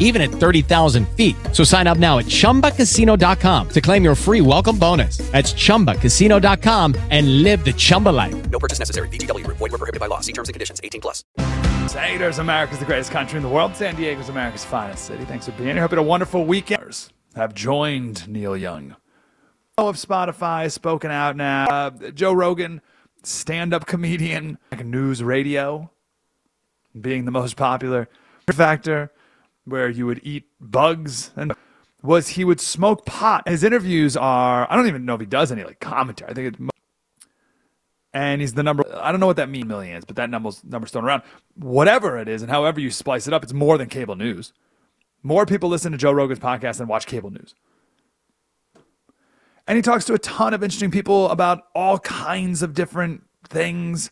even at 30,000 feet. So sign up now at chumbacasino.com to claim your free welcome bonus. That's chumbacasino.com and live the Chumba life. No purchase necessary. VGW Group. Void were prohibited by law. See terms and conditions. 18 plus. Haters, America's the greatest country in the world. San Diego's America's finest city. Thanks for being here. Hope you had a wonderful weekend. Have joined Neil Young Oh, of Spotify, spoken out now. Uh, Joe Rogan, stand-up comedian, like news radio, being the most popular factor, where you would eat bugs and was he would smoke pot. His interviews are I don't even know if he does any like commentary. I think it's and he's the number. I don't know what that mean millions, but that number's number's thrown around. Whatever it is, and however you splice it up, it's more than cable news. More people listen to Joe Rogan's podcast than watch cable news. And he talks to a ton of interesting people about all kinds of different things.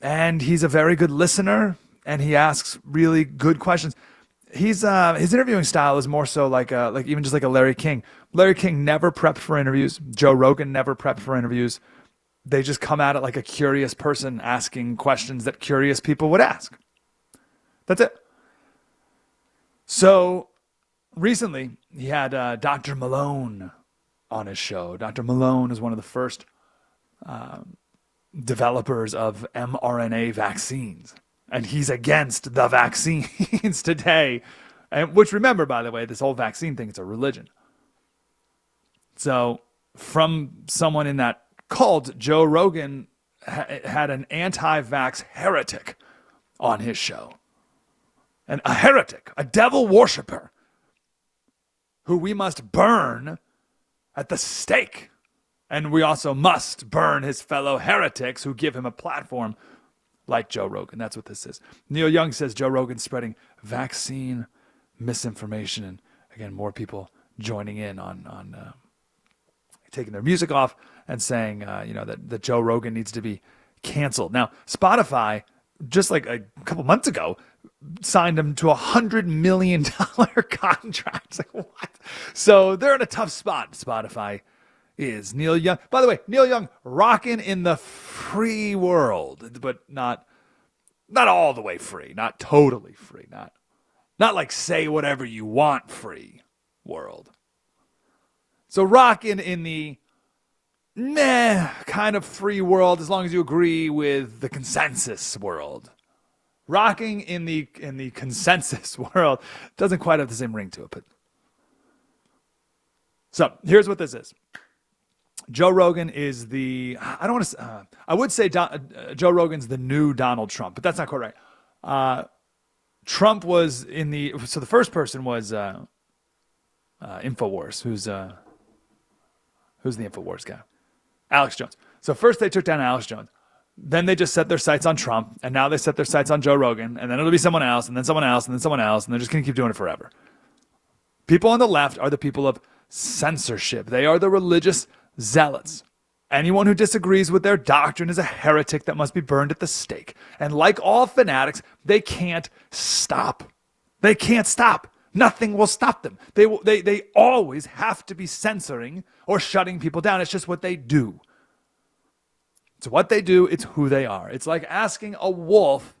And he's a very good listener, and he asks really good questions. He's uh, his interviewing style is more so like a, like even just like a Larry King. Larry King never prepped for interviews. Joe Rogan never prepped for interviews they just come at it like a curious person asking questions that curious people would ask. That's it. So recently, he had uh, Dr. Malone on his show. Dr. Malone is one of the first uh, developers of mRNA vaccines, and he's against the vaccines today. And which, remember, by the way, this whole vaccine thing is a religion. So, from someone in that called Joe Rogan ha- had an anti-vax heretic on his show. And a heretic, a devil worshiper who we must burn at the stake. And we also must burn his fellow heretics who give him a platform like Joe Rogan. That's what this is. Neil Young says Joe Rogan's spreading vaccine misinformation and again more people joining in on on uh, taking their music off and saying, uh, you know, that, that Joe Rogan needs to be canceled. Now, Spotify, just like a couple months ago, signed him to a hundred million dollar contract. like what? So they're in a tough spot. Spotify is Neil Young. By the way, Neil Young rocking in the free world, but not not all the way free, not totally free, not not like say whatever you want free world. So rocking in the meh kind of free world as long as you agree with the consensus world. Rocking in the in the consensus world doesn't quite have the same ring to it, but so here's what this is. Joe Rogan is the I don't want to uh, I would say uh, Joe Rogan's the new Donald Trump, but that's not quite right. Uh, Trump was in the so the first person was uh, uh Infowars, who's uh, who's the Infowars guy. Alex Jones. So first they took down Alex Jones. Then they just set their sights on Trump, and now they set their sights on Joe Rogan, and then it'll be someone else, and then someone else, and then someone else, and they're just to keep doing it forever. People on the left are the people of censorship. They are the religious zealots. Anyone who disagrees with their doctrine is a heretic that must be burned at the stake. And like all fanatics, they can't stop. They can't stop. Nothing will stop them. They, they, they always have to be censoring or shutting people down. It's just what they do. It's what they do, it's who they are. It's like asking a wolf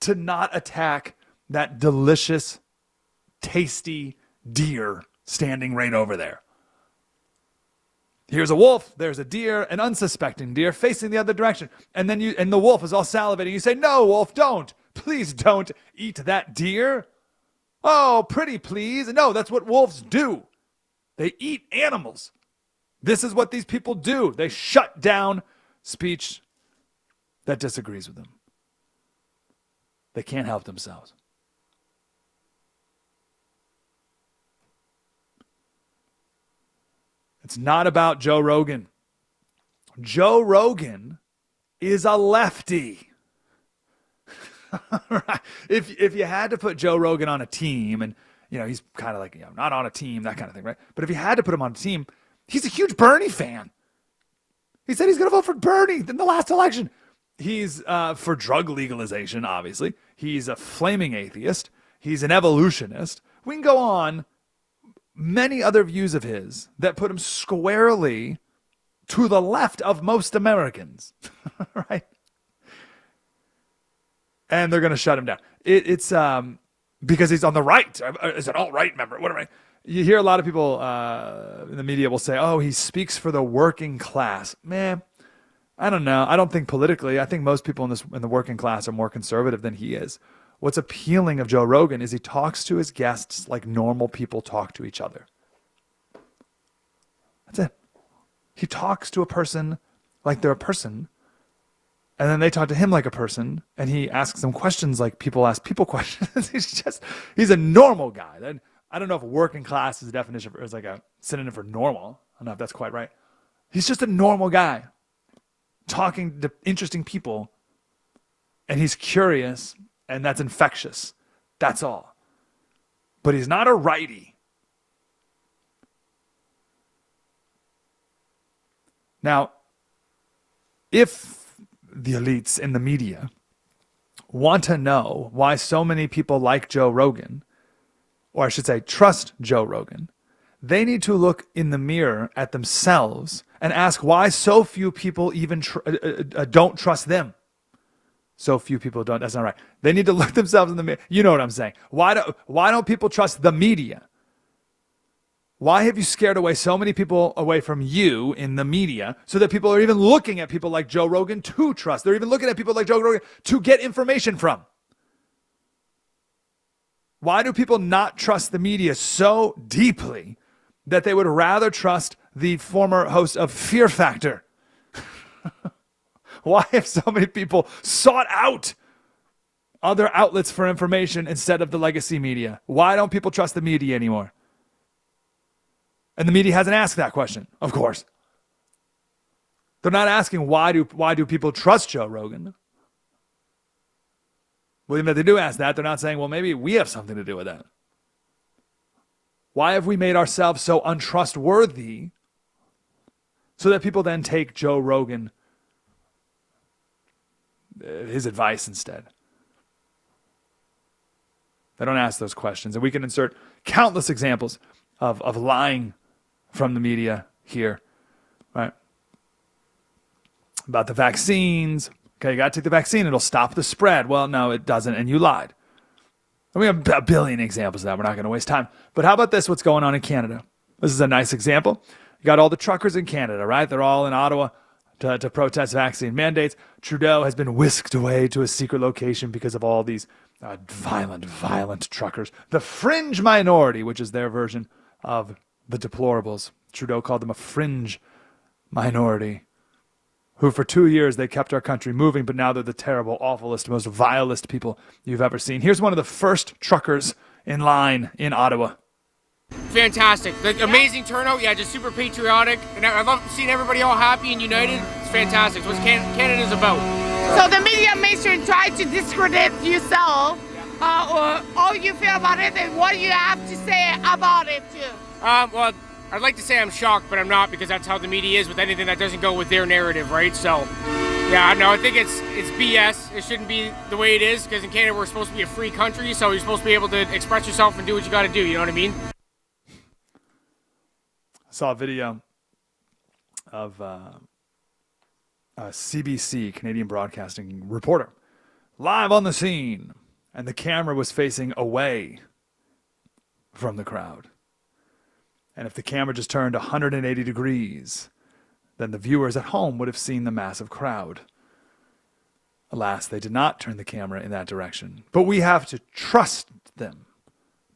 to not attack that delicious, tasty deer standing right over there. Here's a wolf, there's a deer, an unsuspecting deer facing the other direction. And then you and the wolf is all salivating. You say, "No, wolf, don't. Please don't eat that deer." Oh, pretty please. No, that's what wolves do. They eat animals. This is what these people do. They shut down speech that disagrees with them. They can't help themselves. It's not about Joe Rogan. Joe Rogan is a lefty. if if you had to put Joe Rogan on a team, and you know he's kind of like you know not on a team, that kind of thing, right? But if you had to put him on a team, he's a huge Bernie fan. He said he's going to vote for Bernie in the last election. He's uh, for drug legalization, obviously. He's a flaming atheist. He's an evolutionist. We can go on many other views of his that put him squarely to the left of most Americans, right? And they're going to shut him down. It, it's um, because he's on the right. Is an all right member? What am I? You hear a lot of people uh, in the media will say, "Oh, he speaks for the working class." Man, I don't know. I don't think politically. I think most people in this in the working class are more conservative than he is. What's appealing of Joe Rogan is he talks to his guests like normal people talk to each other. That's it. He talks to a person like they're a person, and then they talk to him like a person, and he asks them questions like people ask people questions. he's just he's a normal guy. Then I don't know if working class is a definition for is like a synonym for normal. I don't know if that's quite right. He's just a normal guy talking to interesting people and he's curious and that's infectious. That's all. But he's not a righty. Now, if the elites in the media want to know why so many people like Joe Rogan, or I should say, trust Joe Rogan, they need to look in the mirror at themselves and ask why so few people even tr- uh, uh, uh, don't trust them. So few people don't. That's not right. They need to look themselves in the mirror. You know what I'm saying? Why do why don't people trust the media? Why have you scared away so many people away from you in the media so that people are even looking at people like Joe Rogan to trust? They're even looking at people like Joe Rogan to get information from. Why do people not trust the media so deeply that they would rather trust the former host of Fear Factor? Why have so many people sought out other outlets for information instead of the legacy media? Why don't people trust the media anymore? And the media hasn't asked that question, of course. They're not asking why do why do people trust Joe Rogan? Well, even if they do ask that, they're not saying, well, maybe we have something to do with that. Why have we made ourselves so untrustworthy so that people then take Joe Rogan, his advice instead? They don't ask those questions. And we can insert countless examples of, of lying from the media here, right? About the vaccines. Okay, you got to take the vaccine, it'll stop the spread. Well, no, it doesn't, and you lied. And we have a billion examples of that. We're not going to waste time. But how about this? What's going on in Canada? This is a nice example. You got all the truckers in Canada, right? They're all in Ottawa to, to protest vaccine mandates. Trudeau has been whisked away to a secret location because of all these uh, violent, violent truckers. The fringe minority, which is their version of the deplorables. Trudeau called them a fringe minority who for two years they kept our country moving, but now they're the terrible, awfulest, most vilest people you've ever seen. Here's one of the first truckers in line in Ottawa. Fantastic. The amazing turnout. Yeah, just super patriotic. And I love seeing everybody all happy and united. It's fantastic. It's what Can- Canada's about. So the media mainstream try to discredit yourself, uh, or all you feel about it, and what you have to say about it too. Um, well, I'd like to say I'm shocked, but I'm not because that's how the media is with anything that doesn't go with their narrative, right? So, yeah, no, I think it's it's BS. It shouldn't be the way it is because in Canada we're supposed to be a free country, so you're supposed to be able to express yourself and do what you got to do. You know what I mean? Saw a video of uh, a CBC, Canadian Broadcasting reporter, live on the scene, and the camera was facing away from the crowd. And if the camera just turned 180 degrees, then the viewers at home would have seen the massive crowd. Alas, they did not turn the camera in that direction. But we have to trust them.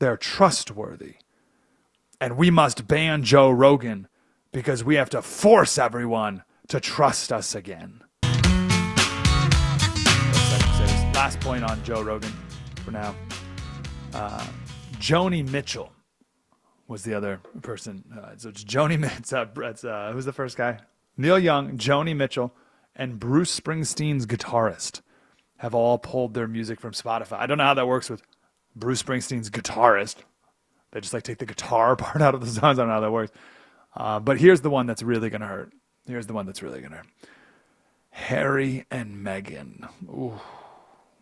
They're trustworthy. And we must ban Joe Rogan because we have to force everyone to trust us again. Last point on Joe Rogan for now. Uh, Joni Mitchell was the other person. Uh, so it's Joni. Mitchell. uh, uh, who's the first guy? Neil Young, Joni Mitchell, and Bruce Springsteen's guitarist have all pulled their music from Spotify. I don't know how that works with Bruce Springsteen's guitarist. They just like take the guitar part out of the songs. I don't know how that works. Uh, but here's the one that's really gonna hurt. Here's the one that's really gonna hurt. Harry and Meghan. Ooh.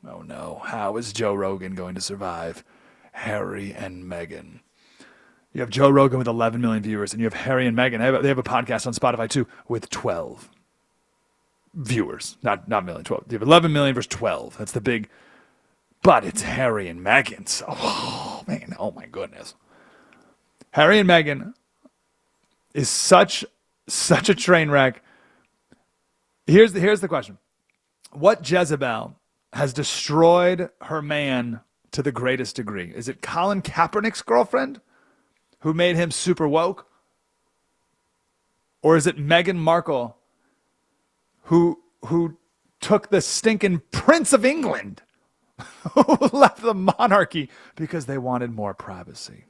Oh no. How is Joe Rogan going to survive Harry and Meghan? You have Joe Rogan with 11 million viewers, and you have Harry and Meghan. They have a, they have a podcast on Spotify too with 12 viewers. Not not million, 12. You have 11 million versus 12. That's the big. But it's Harry and Meghan. So, oh man, oh my goodness. Harry and Meghan is such such a train wreck. Here's the, here's the question. What Jezebel has destroyed her man to the greatest degree? Is it Colin Kaepernick's girlfriend who made him super woke? Or is it Meghan Markle who who took the stinking Prince of England who left the monarchy because they wanted more privacy?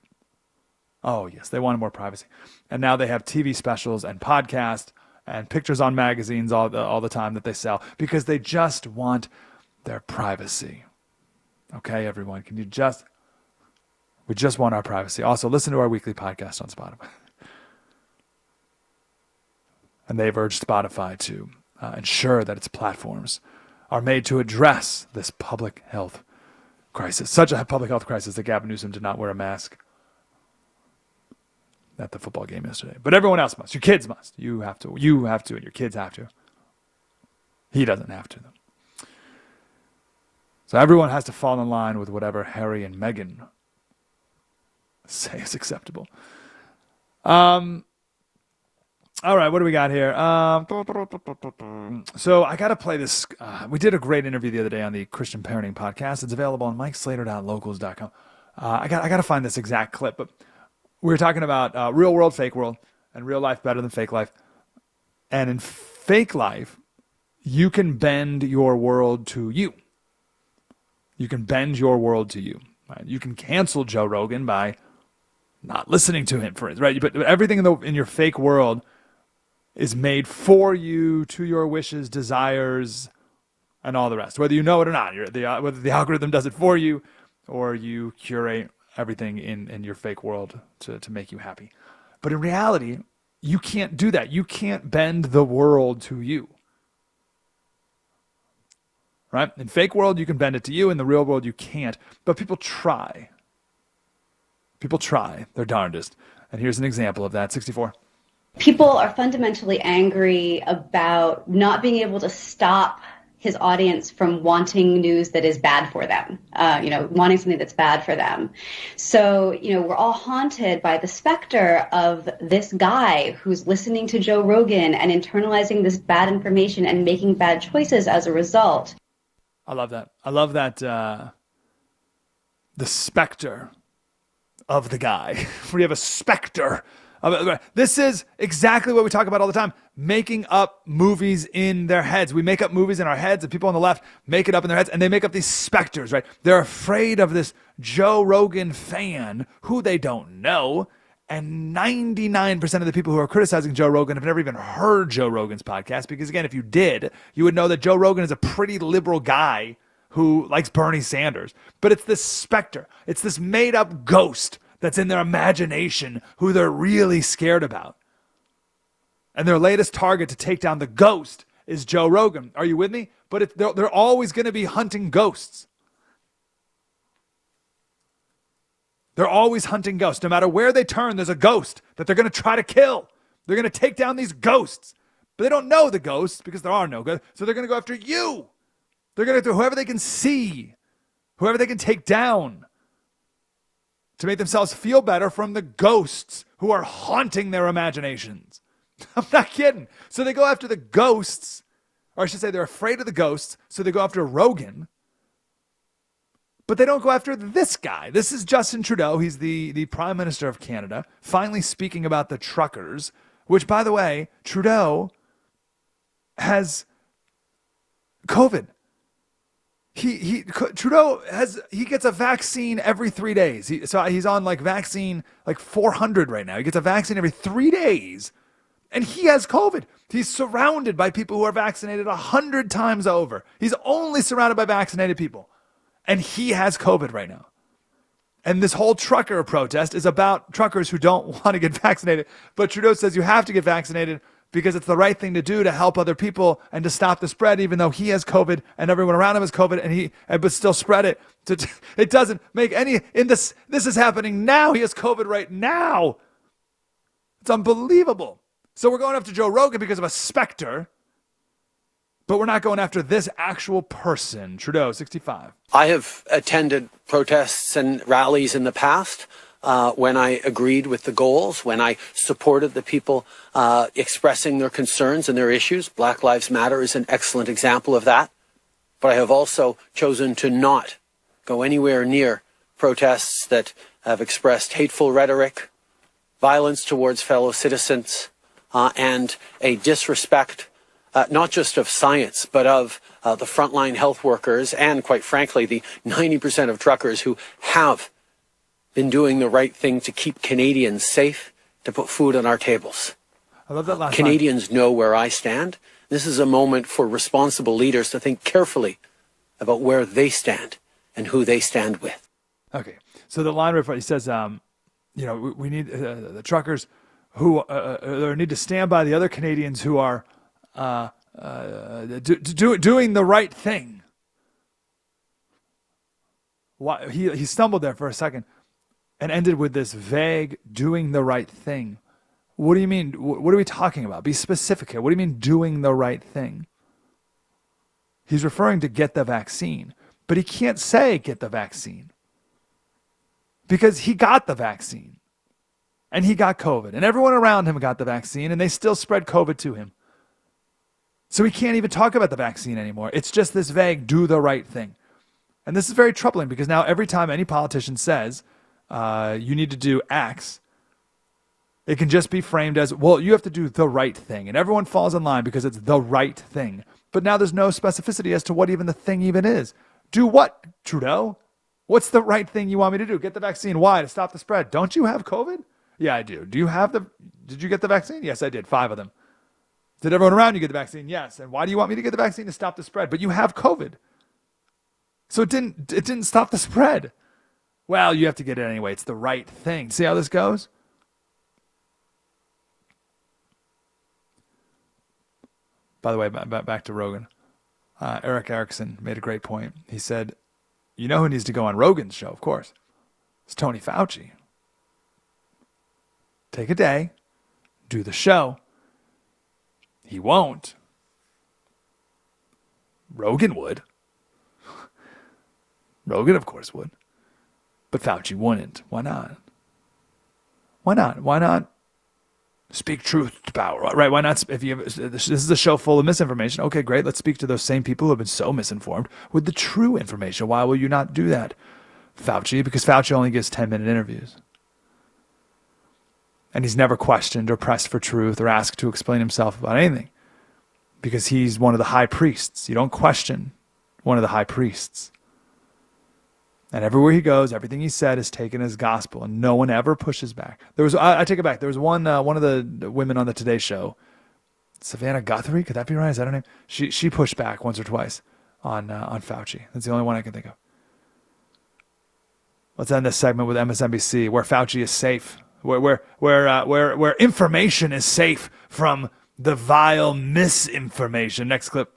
Oh, yes, they wanted more privacy. And now they have TV specials and podcasts and pictures on magazines all the, all the time that they sell because they just want their privacy. Okay, everyone, can you just, we just want our privacy. Also, listen to our weekly podcast on Spotify. and they've urged Spotify to uh, ensure that its platforms are made to address this public health crisis. Such a public health crisis that Gavin Newsom did not wear a mask at the football game yesterday. But everyone else must. Your kids must. You have to. You have to, and your kids have to. He doesn't have to, though. So everyone has to fall in line with whatever Harry and Meghan say is acceptable. Um. All right, what do we got here? Um, so I got to play this. Uh, we did a great interview the other day on the Christian Parenting Podcast. It's available on MikeSlater.locals.com. Uh, I got I got to find this exact clip, but we were talking about uh, real world, fake world, and real life better than fake life. And in fake life, you can bend your world to you. You can bend your world to you. Right? You can cancel Joe Rogan by not listening to him for it, right? But everything in the in your fake world is made for you to your wishes, desires, and all the rest. Whether you know it or not, the, uh, whether the algorithm does it for you, or you curate everything in, in your fake world to, to make you happy. But in reality, you can't do that. You can't bend the world to you. Right? In fake world, you can bend it to you. In the real world, you can't. But people try. People try their darndest. And here's an example of that 64. People are fundamentally angry about not being able to stop his audience from wanting news that is bad for them, uh, you know, wanting something that's bad for them. So, you know, we're all haunted by the specter of this guy who's listening to Joe Rogan and internalizing this bad information and making bad choices as a result. I love that. I love that. Uh, the specter of the guy. we have a specter this is exactly what we talk about all the time making up movies in their heads. We make up movies in our heads, and people on the left make it up in their heads, and they make up these specters, right? They're afraid of this Joe Rogan fan who they don't know. And 99% of the people who are criticizing Joe Rogan have never even heard Joe Rogan's podcast. Because, again, if you did, you would know that Joe Rogan is a pretty liberal guy who likes Bernie Sanders. But it's this specter, it's this made up ghost that's in their imagination who they're really scared about. And their latest target to take down the ghost is Joe Rogan. Are you with me? But it, they're, they're always going to be hunting ghosts. They're always hunting ghosts. No matter where they turn, there's a ghost that they're going to try to kill. They're going to take down these ghosts. But they don't know the ghosts because there are no ghosts. So they're going to go after you. They're going to whoever they can see, whoever they can take down to make themselves feel better from the ghosts who are haunting their imaginations. I'm not kidding. So they go after the ghosts, or I should say, they're afraid of the ghosts, so they go after Rogan. But they don't go after this guy. This is Justin Trudeau. He's the, the Prime Minister of Canada, finally speaking about the truckers, which, by the way, Trudeau has COVID he he Trudeau has he gets a vaccine every three days. He, so he's on like vaccine like 400 right now. He gets a vaccine every three days, and he has COVID. He's surrounded by people who are vaccinated a hundred times over. He's only surrounded by vaccinated people, and he has COVID right now. And this whole trucker protest is about truckers who don't want to get vaccinated. But Trudeau says you have to get vaccinated because it's the right thing to do to help other people and to stop the spread, even though he has COVID and everyone around him has COVID and he, but still spread it. It doesn't make any, in this, this is happening now. He has COVID right now. It's unbelievable. So we're going after Joe Rogan because of a specter, but we're not going after this actual person. Trudeau, 65. I have attended protests and rallies in the past uh, when I agreed with the goals, when I supported the people uh, expressing their concerns and their issues. Black Lives Matter is an excellent example of that. But I have also chosen to not go anywhere near protests that have expressed hateful rhetoric, violence towards fellow citizens, uh, and a disrespect uh, not just of science, but of uh, the frontline health workers and, quite frankly, the 90% of truckers who have been doing the right thing to keep Canadians safe, to put food on our tables. I love that last Canadians line. know where I stand. This is a moment for responsible leaders to think carefully about where they stand and who they stand with. Okay. So the line right he says, um, you know, we, we need uh, the truckers who uh, uh, need to stand by the other Canadians who are uh, uh, do, do, doing the right thing. Why, he, he stumbled there for a second and ended with this vague doing the right thing. What do you mean? What are we talking about? Be specific here. What do you mean doing the right thing? He's referring to get the vaccine, but he can't say get the vaccine because he got the vaccine and he got COVID and everyone around him got the vaccine and they still spread COVID to him. So he can't even talk about the vaccine anymore. It's just this vague do the right thing. And this is very troubling because now every time any politician says, uh, you need to do X, it can just be framed as, well, you have to do the right thing. And everyone falls in line because it's the right thing. But now there's no specificity as to what even the thing even is. Do what, Trudeau? What's the right thing you want me to do? Get the vaccine. Why? To stop the spread. Don't you have COVID? Yeah, I do. Do you have the, did you get the vaccine? Yes, I did. Five of them. Did everyone around you get the vaccine? Yes. And why do you want me to get the vaccine? To stop the spread. But you have COVID. So it didn't, it didn't stop the spread. Well, you have to get it anyway. It's the right thing. See how this goes? By the way, back to Rogan. Uh, Erick Erickson made a great point. He said, You know who needs to go on Rogan's show, of course? It's Tony Fauci. Take a day, do the show. He won't. Rogan would. Rogan, of course, would. But Fauci wouldn't. Why not? Why not? Why not speak truth to power? Right? Why not? If you have, this is a show full of misinformation. Okay, great. Let's speak to those same people who have been so misinformed with the true information. Why will you not do that, Fauci? Because Fauci only gives ten minute interviews, and he's never questioned or pressed for truth or asked to explain himself about anything, because he's one of the high priests. You don't question one of the high priests. And everywhere he goes, everything he said is taken as gospel, and no one ever pushes back. There was, I, I take it back. There was one, uh, one of the women on the Today Show, Savannah Guthrie. Could that be right? Is that her name? She she pushed back once or twice on uh, on Fauci. That's the only one I can think of. Let's end this segment with MSNBC, where Fauci is safe, where where where uh, where where information is safe from the vile misinformation. Next clip.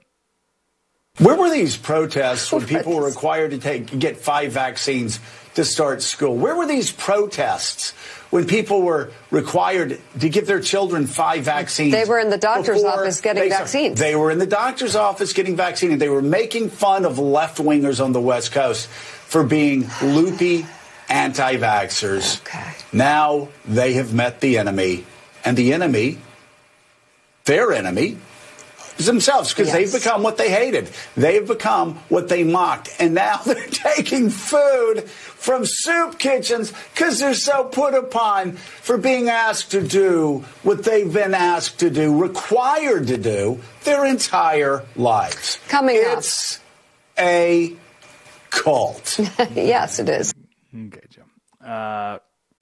Where were these protests when people were required to take get five vaccines to start school? Where were these protests when people were required to give their children five vaccines? They were in the doctor's office getting they, vaccines. They were in the doctor's office getting vaccines. They were making fun of left wingers on the West Coast for being loopy anti vaxxers. Okay. Now they have met the enemy, and the enemy, their enemy, themselves because yes. they've become what they hated. They've become what they mocked. And now they're taking food from soup kitchens because they're so put upon for being asked to do what they've been asked to do, required to do their entire lives. Coming it's up. It's a cult. yes, it is. Okay, Jim. Uh,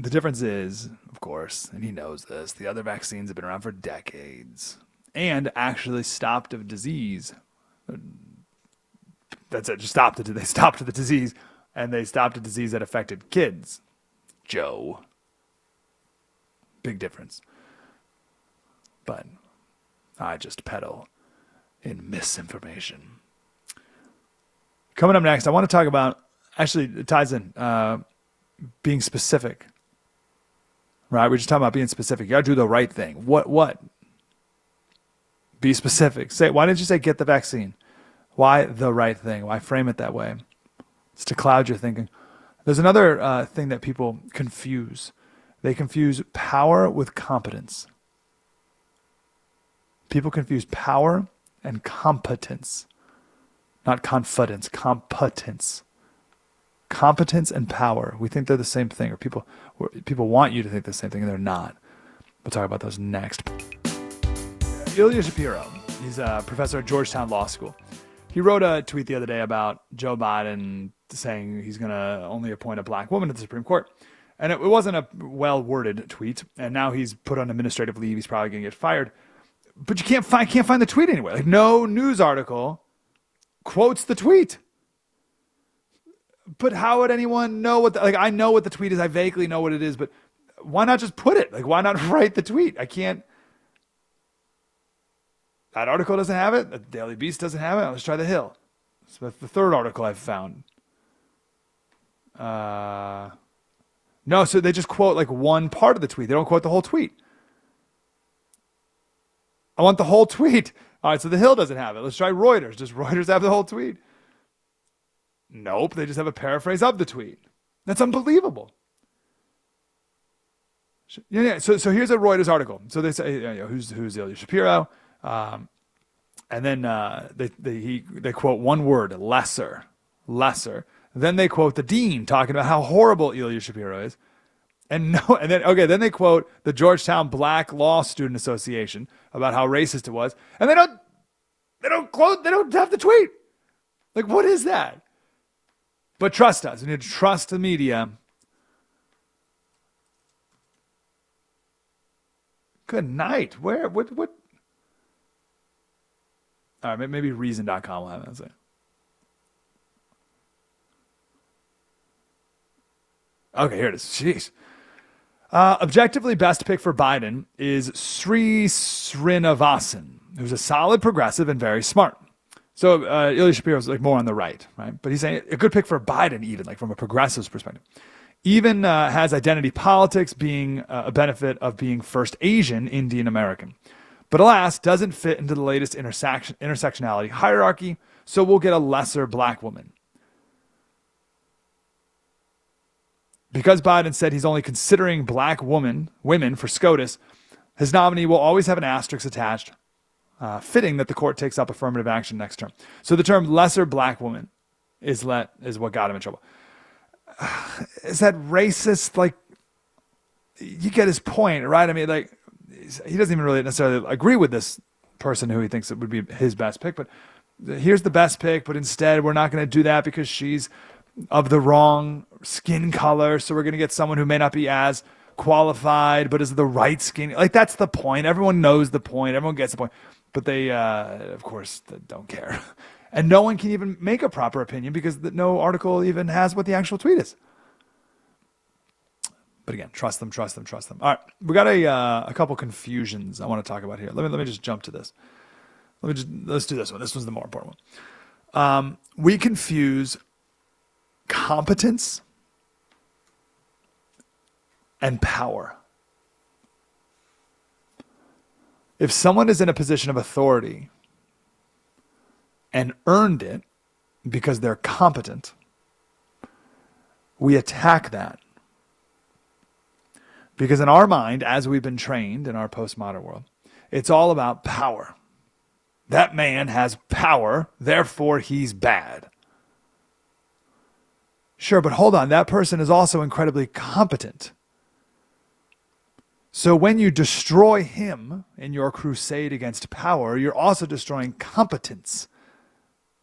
The difference is, of course, and he knows this, the other vaccines have been around for decades and actually stopped a disease. That's it, just stopped it. They stopped the disease and they stopped a disease that affected kids. Joe. Big difference. But I just peddle in misinformation. Coming up next, I want to talk about actually it ties in uh, being specific. Right? We're just talking about being specific. You got to do the right thing. What? What? Be specific. Say. Why didn't you say get the vaccine? Why the right thing? Why frame it that way? It's to cloud your thinking. There's another uh, thing that people confuse. They confuse power with competence. People confuse power and competence, not confidence, competence. Competence and power. We think they're the same thing, or people people want you to think the same thing, and they're not. We'll talk about those next. Ilya Shapiro, he's a professor at Georgetown Law School. He wrote a tweet the other day about Joe Biden saying he's going to only appoint a black woman to the Supreme Court. And it, wasn't a well worded tweet. And now he's put on administrative leave. He's probably going to get fired. But you can't find can't find the tweet anywhere. Like no news article quotes the tweet. But how would anyone know what? The, like I know what the tweet is. I vaguely know what it is. But why not just put it? Like why not write the tweet? I can't. That article doesn't have it. The Daily Beast doesn't have it. Let's try the Hill. So that's the third article I've found. Uh, no, so they just quote like one part of the tweet. They don't quote the whole tweet. I want the whole tweet. All right, so the Hill doesn't have it. Let's try Reuters. Does Reuters have the whole tweet? Nope, they just have a paraphrase of the tweet. That's unbelievable. Yeah, yeah. So, so here's a Reuters article. So they say, you know, who's who's Ilya Shapiro, um, and then uh, they they he, they quote one word, lesser, lesser. Then they quote the dean talking about how horrible Ilya Shapiro is. And no, and then okay, then they quote the Georgetown Black Law Student Association about how racist it was, and they don't, they don't quote, they don't have the tweet. Like, what is that? But trust us. We need to trust the media. Good night. Where? What? What? All right, maybe Reason.com will have that. Okay, here it is. Jeez. Uh, objectively, best pick for Biden is Sri Srinivasan, who's a solid progressive and very smart. So uh, Ilya Shapiro's like more on the right, right? But he's saying a good pick for Biden, even like from a progressive's perspective. Even uh, has identity politics being uh, a benefit of being first Asian Indian American, but alas, doesn't fit into the latest intersection intersectionality hierarchy. So we'll get a lesser black woman. Because Biden said he's only considering black woman, women for SCOTUS, his nominee will always have an asterisk attached, uh, fitting that the court takes up affirmative action next term. So the term lesser black woman is let is what got him in trouble. Is that racist? Like, you get his point, right? I mean, like, he doesn't even really necessarily agree with this person who he thinks it would be his best pick, but here's the best pick, but instead we're not going to do that because she's of the wrong skin color. So we're going to get someone who may not be as qualified, but is the right skin. Like that's the point. Everyone knows the point. Everyone gets the point. But they, uh, of course, don't care. And no one can even make a proper opinion because no article even has what the actual tweet is. But again, trust them, trust them, trust them. All right, we got a uh, a couple confusions I want to talk about here. Let me let me just jump to this. Let me just let's do this one. This one's the more important one. Um, we confuse competence and power. If someone is in a position of authority and earned it because they're competent, we attack that. Because in our mind, as we've been trained in our postmodern world, it's all about power. That man has power, therefore he's bad. Sure, but hold on, that person is also incredibly competent. So when you destroy him in your crusade against power, you're also destroying competence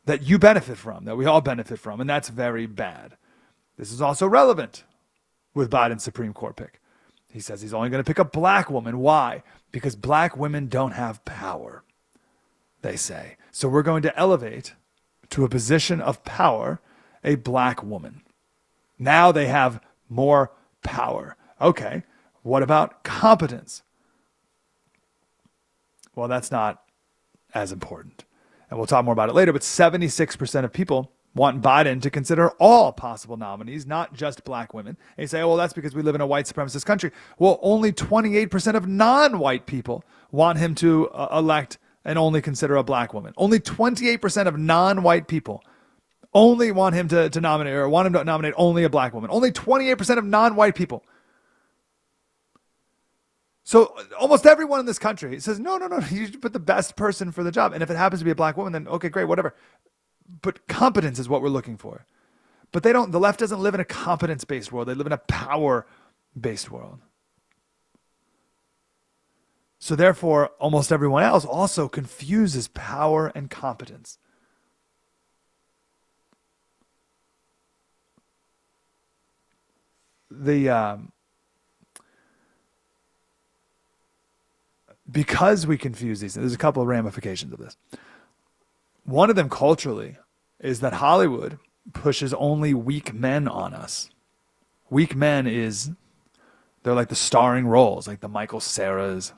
that you benefit from, that we all benefit from, and that's very bad. This is also relevant with Biden's Supreme Court pick. He says he's only going to pick a black woman. Why? Because black women don't have power, they say. So we're going to elevate to a position of power a black woman. Now they have more power. Okay, what about competence? Well, that's not as important. And we'll talk more about it later, but 76% of people want Biden to consider all possible nominees, not just black women. And you say, oh, well, that's because we live in a white supremacist country. Well, only 28% of non white people want him to uh, elect and only consider a black woman. Only 28% of non white people only want him to, to nominate or want him to nominate only a black woman. Only 28% of non white people. So almost everyone in this country says, no, no, no, you should put the best person for the job. And if it happens to be a black woman, then okay, great, whatever but competence is what we're looking for. But they don't, the left doesn't live in a competence based world, they live in a power based world. So, therefore, almost everyone else also confuses power and competence. The um, because we confuse these, there's a couple of ramifications of this. One of them culturally is that Hollywood pushes only weak men on us. Weak men is they're like the starring roles, like the Michael Ceras,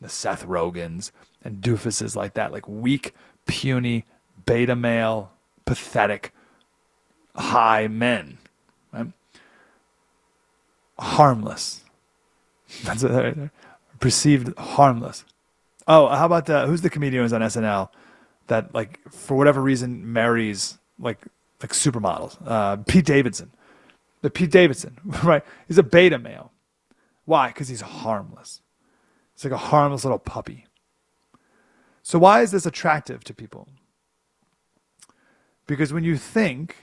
the Seth Rogens, and doofuses like that, like weak, puny, beta male, pathetic, high men. Right? Harmless. That's what they're, perceived harmless. Oh, how about the who's the comedian who's on SNL? that like for whatever reason marries like like supermodels. Uh, Pete Davidson, the Pete Davidson, right? He's a beta male. Why? Because he's harmless. It's like a harmless little puppy. So why is this attractive to people? Because when you think,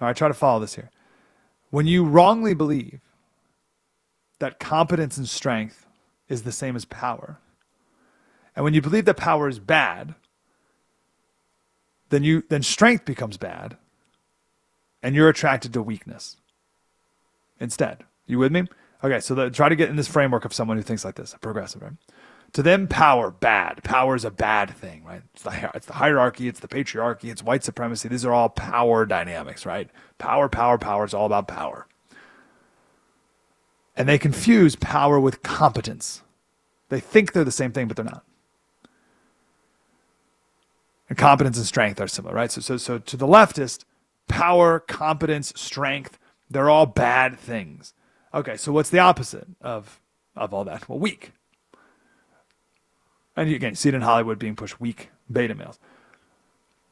all right, try to follow this here. When you wrongly believe that competence and strength is the same as power, and when you believe that power is bad, then you then strength becomes bad and you're attracted to weakness instead. You with me? Okay, so the, try to get in this framework of someone who thinks like this, a progressive, right? To them, power, bad. Power is a bad thing, right? It's the, it's the hierarchy, it's the patriarchy, it's white supremacy. These are all power dynamics, right? Power, power, power. It's all about power. And they confuse power with competence. They think they're the same thing, but they're not. And competence and strength are similar, right? So, so, so to the leftist, power, competence, strength, they're all bad things. Okay, so what's the opposite of, of all that? Well, weak. And again, you see it in Hollywood being pushed weak beta males.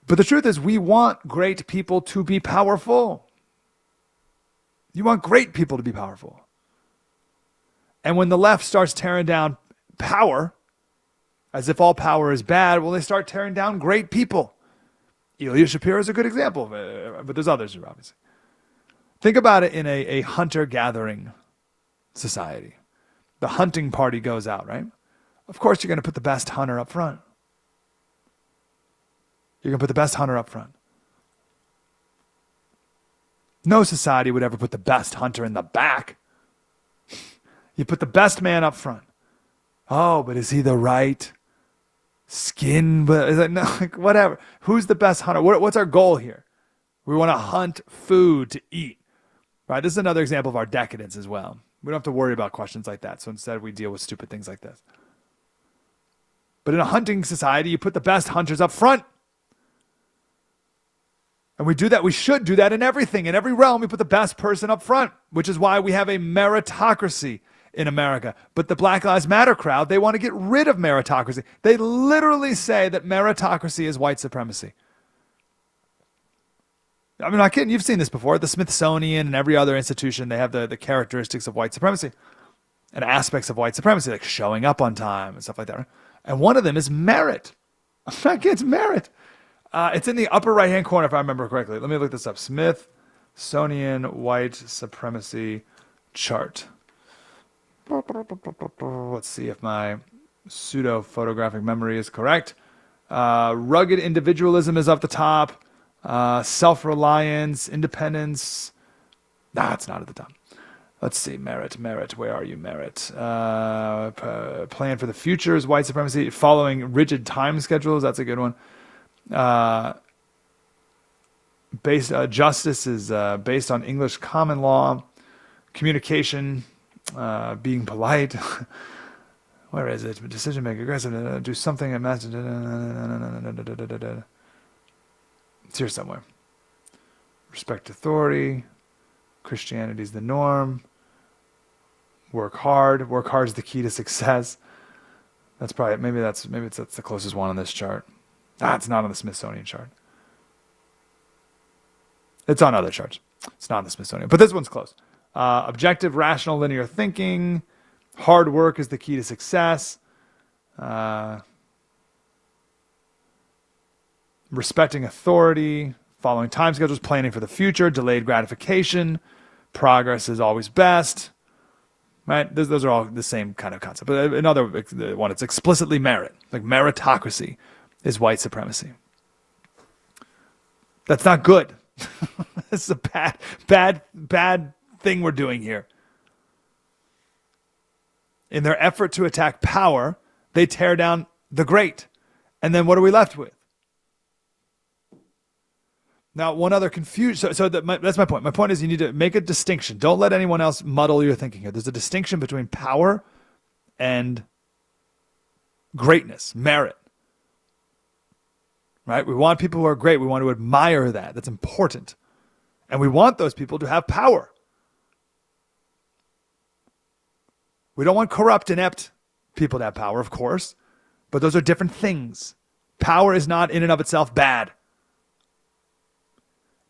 But the truth is, we want great people to be powerful. You want great people to be powerful. And when the left starts tearing down power, as if all power is bad, well, they start tearing down great people. Ilya Shapiro is a good example, but there's others, obviously. Think about it in a, a hunter gathering society. The hunting party goes out, right? Of course, you're going to put the best hunter up front. You're going to put the best hunter up front. No society would ever put the best hunter in the back. You put the best man up front. Oh, but is he the right skin, but is like no, like whatever. Who's the best hunter? What, what's our goal here? We want to hunt food to eat, right? This is another example of our decadence as well. We don't have to worry about questions like that. So instead, we deal with stupid things like this. But in a hunting society, you put the best hunters up front. And we do that. We should do that in everything. In every realm, we put the best person up front, which is why we have a meritocracy in America. But the Black Lives Matter crowd, they want to get rid of meritocracy. They literally say that meritocracy is white supremacy. I'm not kidding. You've seen this before. The Smithsonian and every other institution, they have the, the characteristics of white supremacy and aspects of white supremacy, like showing up on time and stuff like that. And one of them is merit. I'm not kidding. It's merit. Uh, it's in the upper right hand corner, if I remember correctly. Let me look this up. Smithsonian white supremacy chart. Let's see if my pseudo photographic memory is correct. Uh, rugged individualism is up the top. Uh, Self reliance, independence. Nah, not at the top. Let's see. Merit, merit. Where are you, merit? Uh, p- plan for the future is white supremacy. Following rigid time schedules. That's a good one. Uh, based uh, justice is uh, based on English common law. Communication, uh, being polite. Where is it? Decision making, aggressive. do something matters. It's here somewhere. Respect authority. Christianity is the norm. Work hard. Work hard is the key to success. That's probably maybe that's maybe it's, that's the closest one on this chart. Ah, not on the Smithsonian chart. It's on other charts. It's not on the Smithsonian, but this one's close. Uh, objective, rational, linear thinking. Hard work is the key to success. Uh, respecting authority, following time schedules, planning for the future, delayed gratification, progress is always best. Right? Those, those are all the same kind of concept. But another one, it's explicitly merit, like meritocracy is white supremacy. That's not good. this is a bad, bad, bad thing we're doing here. In their effort to attack power, they tear down the great. And then what are we left with? Now, one other confusion. So, so that my, that's my point. My point is you need to make a distinction. Don't let anyone else muddle your thinking here. There's a distinction between power and greatness, merit. Right? We want people who are great. We want to admire that. That's important. And we want those people to have power. We don't want corrupt, inept people to have power, of course, but those are different things. Power is not in and of itself bad.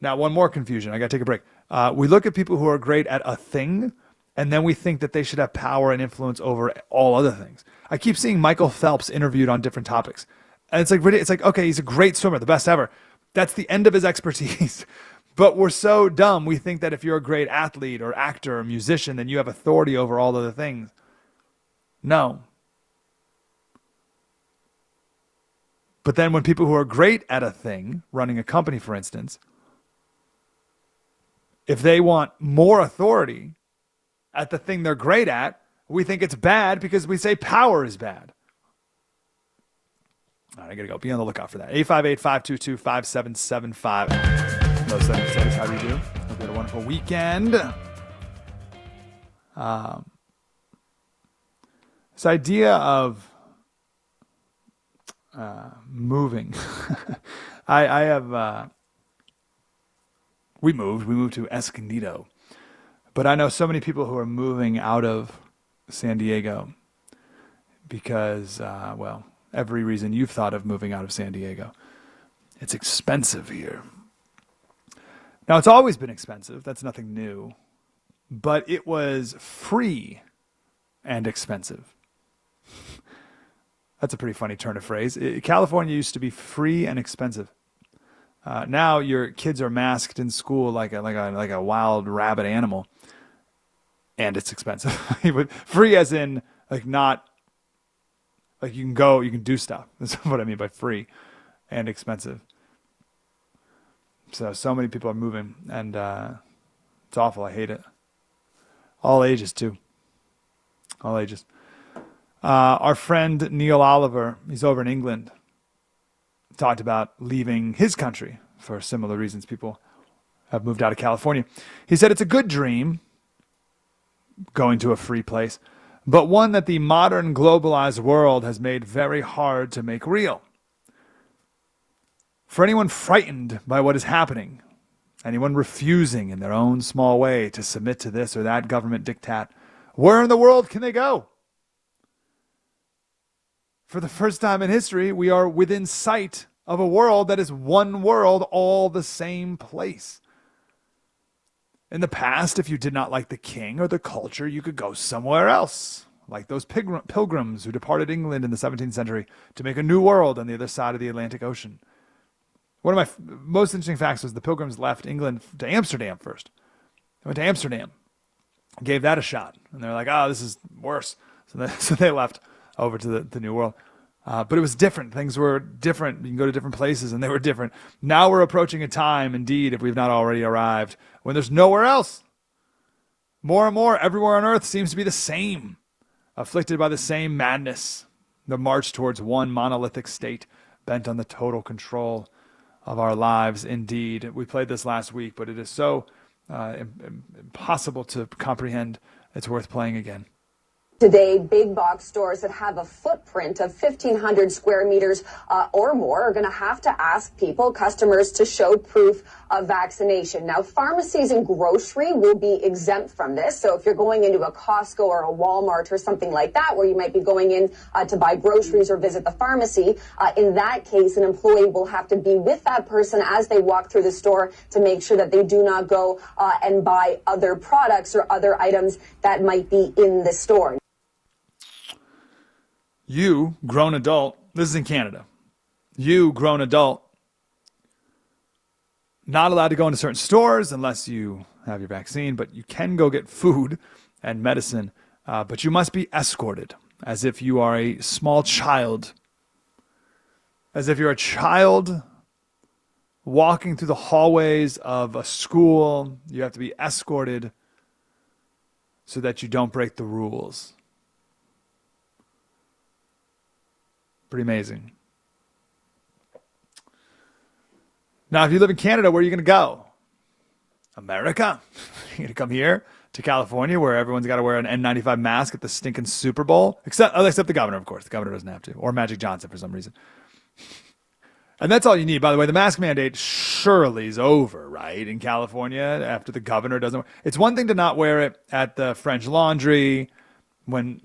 Now, one more confusion. I got to take a break. Uh, we look at people who are great at a thing, and then we think that they should have power and influence over all other things. I keep seeing Michael Phelps interviewed on different topics, and it's like it's like okay, he's a great swimmer, the best ever. That's the end of his expertise. but we're so dumb. We think that if you're a great athlete or actor or musician, then you have authority over all other things. No. But then when people who are great at a thing, running a company, for instance, if they want more authority at the thing they're great at, we think it's bad because we say power is bad. All right, I gotta go. Be on the lookout for that. 858 522 5775. How do you do? Hope you had a wonderful weekend. Um, this idea of uh, moving. I, I have. Uh, we moved. We moved to Escondido, but I know so many people who are moving out of San Diego because, uh, well, every reason you've thought of moving out of San Diego. It's expensive here. Now, it's always been expensive. That's nothing new. But it was free and expensive. That's a pretty funny turn of phrase. California used to be free and expensive. Uh, now your kids are masked in school like a like a like a wild rabbit animal, and it's expensive. free as in like not like you can go, you can do stuff. That's what I mean by free and expensive. So so many people are moving, and uh, it's awful. I hate it. All ages too. All ages. Uh, our friend Neil Oliver, he's over in England, talked about leaving his country for similar reasons. People have moved out of California. He said it's a good dream, going to a free place, but one that the modern globalized world has made very hard to make real. For anyone frightened by what is happening, anyone refusing in their own small way to submit to this or that government diktat, where in the world can they go? For the first time in history, we are within sight of a world that is one world, all the same place. In the past, if you did not like the king or the culture, you could go somewhere else, like those pilgrims who departed England in the 17th century to make a new world on the other side of the Atlantic Ocean. One of my most interesting facts was the pilgrims left England to Amsterdam first. They went to Amsterdam, gave that a shot, and they're like, oh, this is worse. So they, so they left over to the, the New World. Uh, but it was different. Things were different. You can go to different places, and they were different. Now we're approaching a time, indeed, if we've not already arrived, when there's nowhere else. More and more, everywhere on earth seems to be the same, afflicted by the same madness, the march towards one monolithic state bent on the total control of our lives. Indeed, we played this last week, but it is so uh, impossible to comprehend. It's worth playing again. Today, big box stores that have a footprint of 1,500 square meters uh, or more are going to have to ask people, customers, to show proof of vaccination. Now, pharmacies and grocery will be exempt from this. So if you're going into a Costco or a Walmart or something like that, where you might be going in uh, to buy groceries or visit the pharmacy, uh, in that case, an employee will have to be with that person as they walk through the store to make sure that they do not go uh, and buy other products or other items that might be in the store. You, grown adult, this is in Canada. You, grown adult, not allowed to go into certain stores unless you have your vaccine, but you can go get food and medicine, uh, but you must be escorted as if you are a small child. As if you're a child walking through the hallways of a school, you have to be escorted so that you don't break the rules. Pretty amazing. Now, if you live in Canada, where are you going to go? America? You're going to come here to California where everyone's got to wear an N95 mask at the stinking Super Bowl? Except, oh, except the governor, of course. The governor doesn't have to. Or Magic Johnson for some reason. And that's all you need. By the way, the mask mandate surely is over, right? In California, after the governor doesn't. It's one thing to not wear it at the French Laundry when,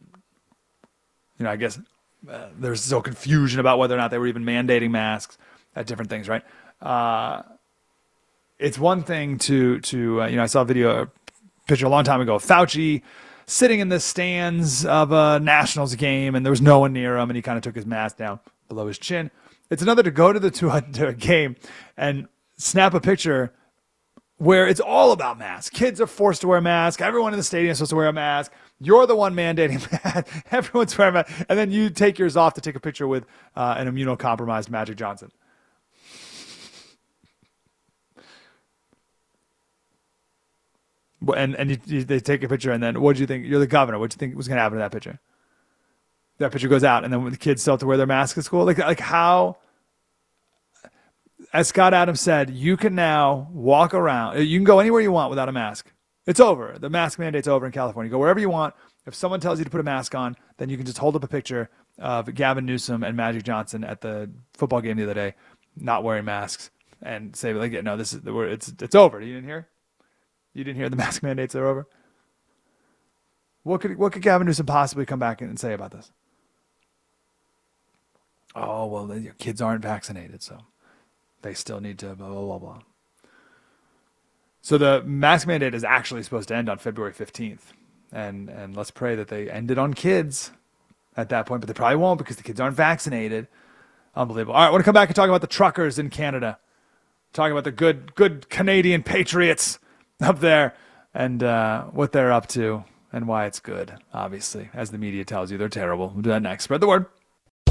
you know, I guess uh, there's still confusion about whether or not they were even mandating masks at different things, right? Uh, it's one thing to to uh, you know I saw a video a picture a long time ago of Fauci sitting in the stands of a Nationals game and there was no one near him and he kind of took his mask down below his chin. It's another to go to the to a, to a game and snap a picture where it's all about masks. Kids are forced to wear masks. Everyone in the stadium is supposed to wear a mask. You're the one mandating that. Everyone's wearing a mask. And then you take yours off to take a picture with uh, an immunocompromised Magic Johnson. And and you, you, they take a picture, and then what do you think? You're the governor. What do you think was going to happen to that picture? That picture goes out, and then the kids still have to wear their mask at school. Like like how as Scott Adams said, you can now walk around. You can go anywhere you want without a mask. It's over. The mask mandate's over in California. Go wherever you want. If someone tells you to put a mask on, then you can just hold up a picture of Gavin Newsom and Magic Johnson at the football game the other day, not wearing masks, and say like, "No, this is it's it's over." You didn't hear? You didn't hear the mask mandates are over. What could what could Gavin Newsom possibly come back and say about this? Oh well, your kids aren't vaccinated, so they still need to blah blah blah blah. So the mask mandate is actually supposed to end on February 15th. And and let's pray that they end it on kids at that point, but they probably won't because the kids aren't vaccinated. Unbelievable. All right, I want to come back and talk about the truckers in Canada. Talking about the good good Canadian patriots up there and uh, what they're up to and why it's good, obviously. As the media tells you, they're terrible. We'll do that next. Spread the word.